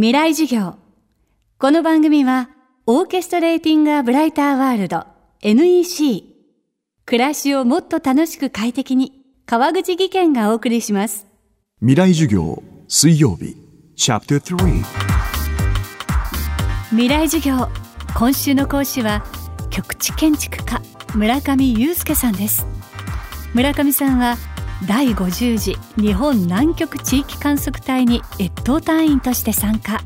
未来授業。この番組はオーケストレーティング・ア・ブライター・ワールド NEC 暮らしをもっと楽しく快適に川口義賢がお送りします。未来授業水曜日。チャプター3未来授業。今週の講師は局地建築家村上祐介さんです。村上さんは第50次日本南極地域観測隊に越冬隊員として参加。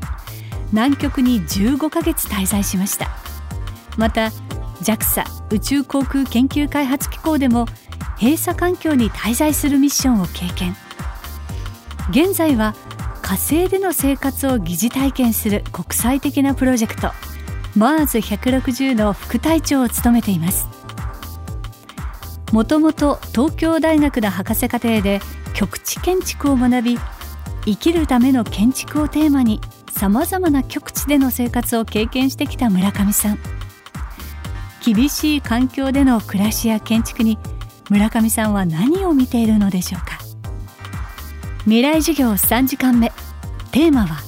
南極に15ヶ月滞在しました。また JAXA 宇宙航空研究開発機構でも閉鎖環境に滞在するミッションを経験。現在は火星での生活を疑似体験する国際的なプロジェクト MARS160 の副隊長を務めています。もともと東京大学の博士課程で局地建築を学び生きるための建築をテーマにさまざまな極地での生活を経験してきた村上さん。厳しい環境での暮らしや建築に村上さんは何を見ているのでしょうか。未来授業3時間目。テーマは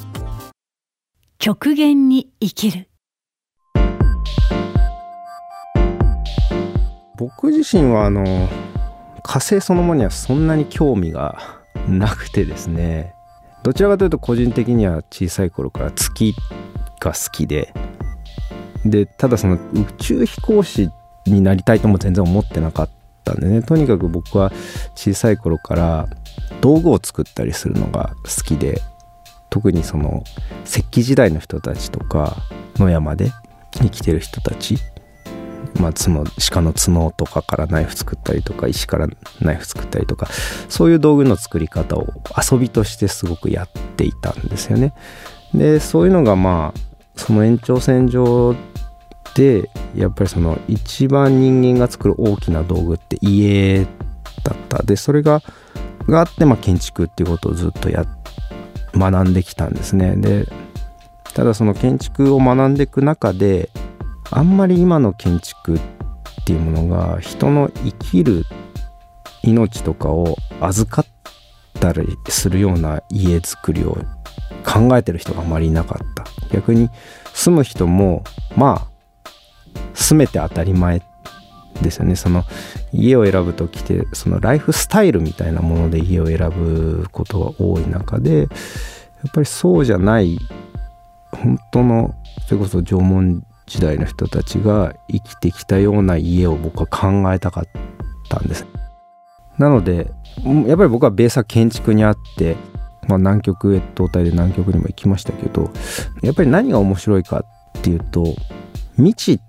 極限に生きる。僕自身はあの火星そのものにはそんなに興味がなくてですね。どちらかというと個人的には小さい頃から月が好きで。でただその宇宙飛行士になりたいとも全然思ってなかったんでね。とにかく僕は小さい頃から道具を作ったりするのが好きで。特にその石器時代の人たちとか野山で生きてる人たちまあ、角鹿の角とかからナイフ作ったりとか石からナイフ作ったりとかそういう道具の作り方を遊びとしてすごくやっていたんですよね。でそういうのがまあその延長線上でやっぱりその一番人間が作る大きな道具って家だったでそれががあってまあ建築っていうことをずっとや学んできたんですね。でただその建築を学んでいく中であんまり今の建築っていうものが人の生きる命とかを預かったりするような家づくりを考えてる人があまりいなかった。逆に住む人もまあ住めて当たり前ですよね。その家を選ぶ時ってそのライフスタイルみたいなもので家を選ぶことが多い中でやっぱりそうじゃない本当のそれこそ縄文時代の人たちが生きてきたような家を僕は考えたかったんですなのでやっぱり僕はベースは建築にあって、まあ、南極越冬隊で南極にも行きましたけどやっぱり何が面白いかっていうと未知っ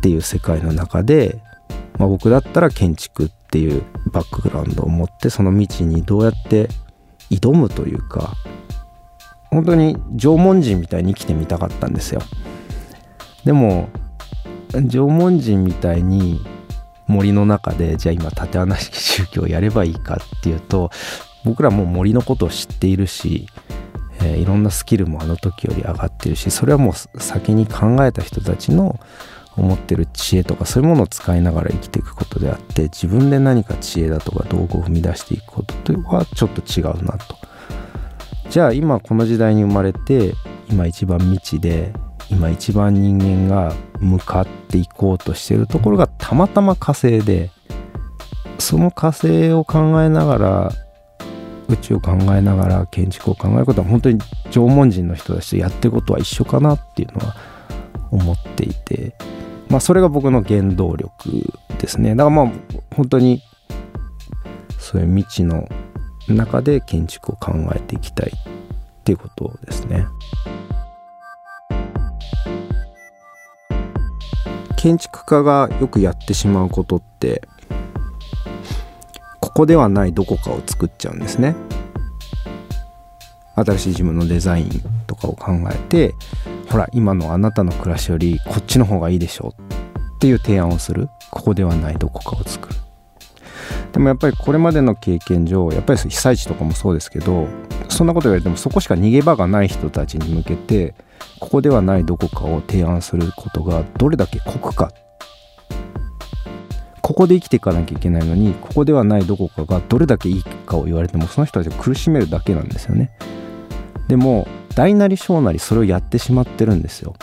ていう世界の中で、まあ、僕だったら建築っていうバックグラウンドを持ってその未知にどうやって挑むというか本当に縄文人みたいに生きてみたかったんですよ。でも縄文人みたいに森の中でじゃあ今縦穴式宗教をやればいいかっていうと僕らもう森のことを知っているし、えー、いろんなスキルもあの時より上がってるしそれはもう先に考えた人たちの思ってる知恵とかそういうものを使いながら生きていくことであって自分で何か知恵だとか道具を踏み出していくことというのはちょっと違うなと。じゃあ今この時代に生まれて今一番未知で今一番人間が向かっていこうとしてるところがたまたま火星でその火星を考えながら宇宙を考えながら建築を考えることは本当に縄文人の人たちとやってることは一緒かなっていうのは思っていてまあそれが僕の原動力ですねだからまあ本当にそういう未知の中で建築を考えていきたいっていうことですね。建築家がよくやってしまうことってここではないどこかを作っちゃうんですね。新しい自分のデザインとかを考えてほら今のあなたの暮らしよりこっちの方がいいでしょうっていう提案をする。ここではないどこかを作る。でもやっぱりこれまでの経験上やっぱり被災地とかもそうですけどそんなこと言われてもそこしか逃げ場がない人たちに向けてここではないどこかを提案することがどれだけ酷か。ここで生きていかなきゃいけないのにここではないどこかがどれだけいいかを言われてもその人たちを苦しめるだけなんですよね。でも大なり小なりそれをやってしまってるんですよ。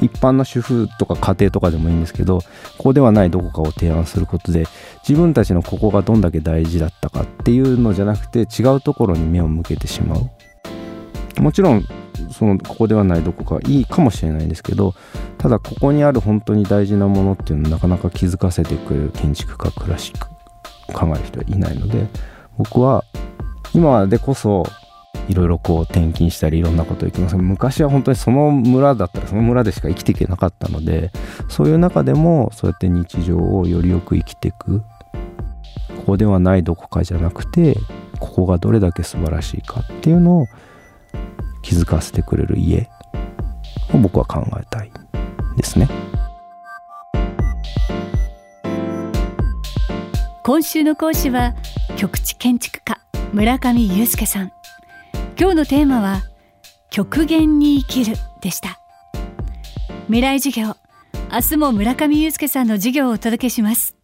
一般の主婦とか家庭とかでもいいんですけどここではないどこかを提案することで自分たちのここがどんだけ大事だったかっていうのじゃなくて違うところに目を向けてしまう。もちろんそのここではないどこかいいかもしれないんですけどただここにある本当に大事なものっていうのをなかなか気づかせてくれる建築家クラシック考える人はいないので僕は今でこそいろいろこう転勤したりいろんなことを行きます昔は本当にその村だったらその村でしか生きていけなかったのでそういう中でもそうやって日常をよりよく生きていく。ここではないどこかじゃなくてここがどれだけ素晴らしいかっていうのを気づかせてくれる家を僕は考えたいですね。今週の講師は局地建築家村上祐介さん。今日のテーマは極限に生きるでした。未来授業明日も村上祐介さんの授業をお届けします。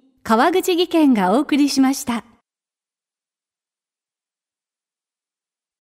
川口技研がお送りしました。